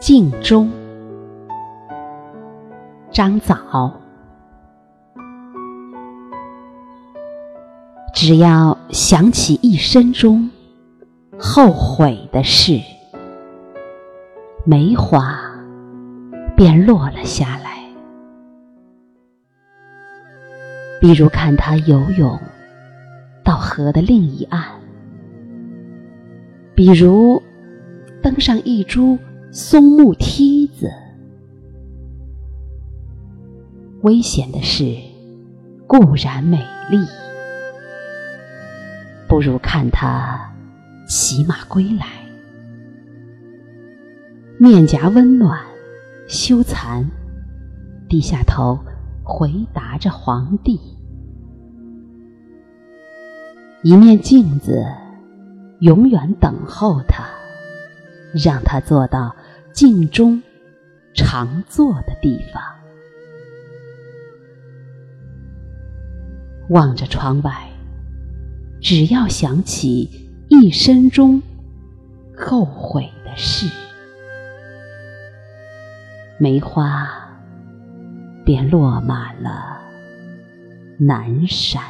镜中，张枣。只要想起一生中后悔的事，梅花便落了下来。比如看他游泳到河的另一岸，比如登上一株松木梯子。危险的事固然美丽，不如看他骑马归来，面颊温暖，羞惭，低下头回答着皇帝。一面镜子，永远等候他，让他做到镜中常坐的地方，望着窗外，只要想起一生中后悔的事，梅花便落满了南山。